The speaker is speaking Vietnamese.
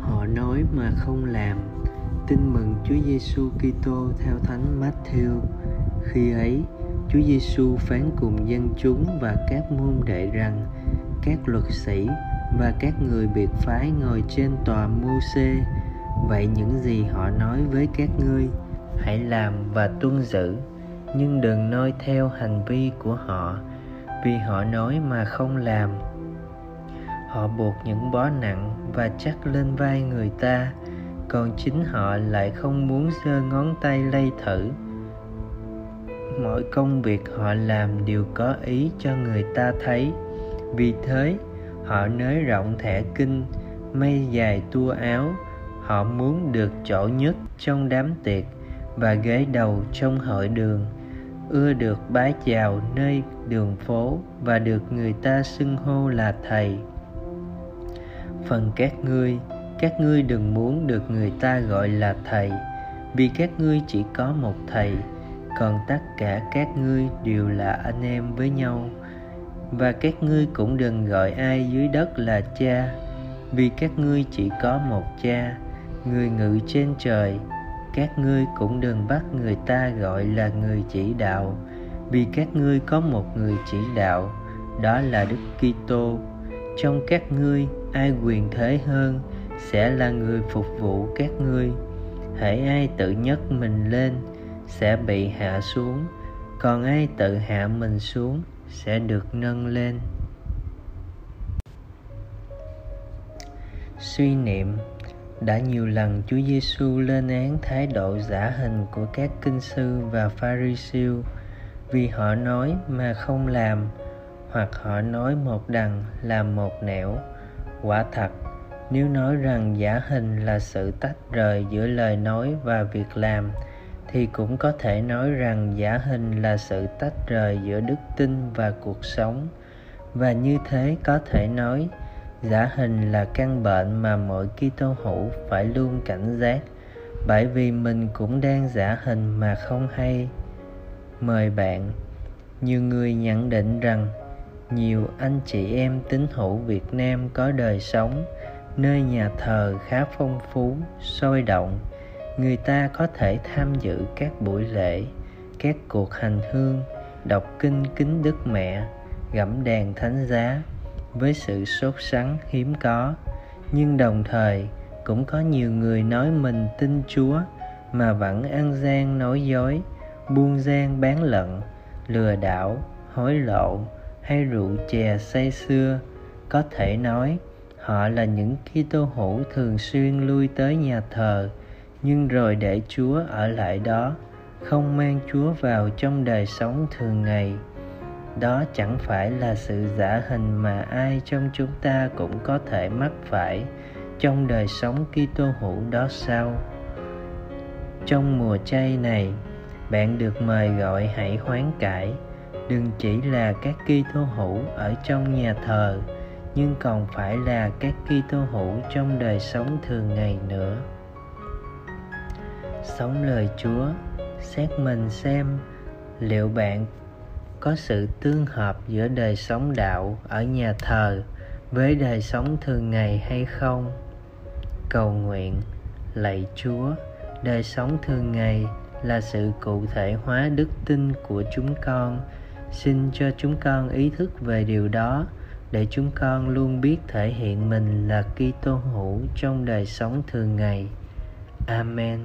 Họ nói mà không làm. Tin mừng Chúa Giêsu Kitô theo Thánh Matthew. Khi ấy, Chúa Giêsu phán cùng dân chúng và các môn đệ rằng: Các luật sĩ và các người biệt phái ngồi trên tòa Môsê, vậy những gì họ nói với các ngươi, hãy làm và tuân giữ nhưng đừng noi theo hành vi của họ, vì họ nói mà không làm. Họ buộc những bó nặng và chắc lên vai người ta, còn chính họ lại không muốn giơ ngón tay lay thử. Mọi công việc họ làm đều có ý cho người ta thấy. Vì thế, họ nới rộng thẻ kinh mây dài tua áo. Họ muốn được chỗ nhất trong đám tiệc và ghế đầu trong hội đường ưa được bái chào nơi đường phố và được người ta xưng hô là thầy. Phần các ngươi các ngươi đừng muốn được người ta gọi là thầy, vì các ngươi chỉ có một thầy, còn tất cả các ngươi đều là anh em với nhau. Và các ngươi cũng đừng gọi ai dưới đất là cha, vì các ngươi chỉ có một cha, người ngự trên trời các ngươi cũng đừng bắt người ta gọi là người chỉ đạo, vì các ngươi có một người chỉ đạo, đó là đức kitô. Trong các ngươi, ai quyền thế hơn sẽ là người phục vụ các ngươi. Hãy ai tự nhấc mình lên sẽ bị hạ xuống, còn ai tự hạ mình xuống sẽ được nâng lên. Suy niệm đã nhiều lần Chúa Giêsu lên án thái độ giả hình của các kinh sư và pharisêu vì họ nói mà không làm, hoặc họ nói một đằng làm một nẻo. Quả thật, nếu nói rằng giả hình là sự tách rời giữa lời nói và việc làm, thì cũng có thể nói rằng giả hình là sự tách rời giữa đức tin và cuộc sống. Và như thế có thể nói giả hình là căn bệnh mà mọi Kitô hữu phải luôn cảnh giác, bởi vì mình cũng đang giả hình mà không hay. Mời bạn, nhiều người nhận định rằng nhiều anh chị em tín hữu Việt Nam có đời sống nơi nhà thờ khá phong phú, sôi động. Người ta có thể tham dự các buổi lễ, các cuộc hành hương, đọc kinh kính đức mẹ, gẫm đàn thánh giá với sự sốt sắng hiếm có. Nhưng đồng thời, cũng có nhiều người nói mình tin chúa, mà vẫn ăn gian nói dối, buôn gian bán lận, lừa đảo, hối lộ hay rượu chè say xưa. Có thể nói, họ là những Kitô hữu thường xuyên lui tới nhà thờ, nhưng rồi để Chúa ở lại đó, không mang Chúa vào trong đời sống thường ngày đó chẳng phải là sự giả hình mà ai trong chúng ta cũng có thể mắc phải trong đời sống Kitô hữu đó sao? Trong mùa chay này, bạn được mời gọi hãy hoán cải, đừng chỉ là các Kitô hữu ở trong nhà thờ, nhưng còn phải là các Kitô hữu trong đời sống thường ngày nữa. Sống lời Chúa, xét mình xem liệu bạn có sự tương hợp giữa đời sống đạo ở nhà thờ với đời sống thường ngày hay không cầu nguyện, lạy chúa, đời sống thường ngày là sự cụ thể hóa đức tin của chúng con xin cho chúng con ý thức về điều đó để chúng con luôn biết thể hiện mình là Kitô hữu trong đời sống thường ngày. Amen.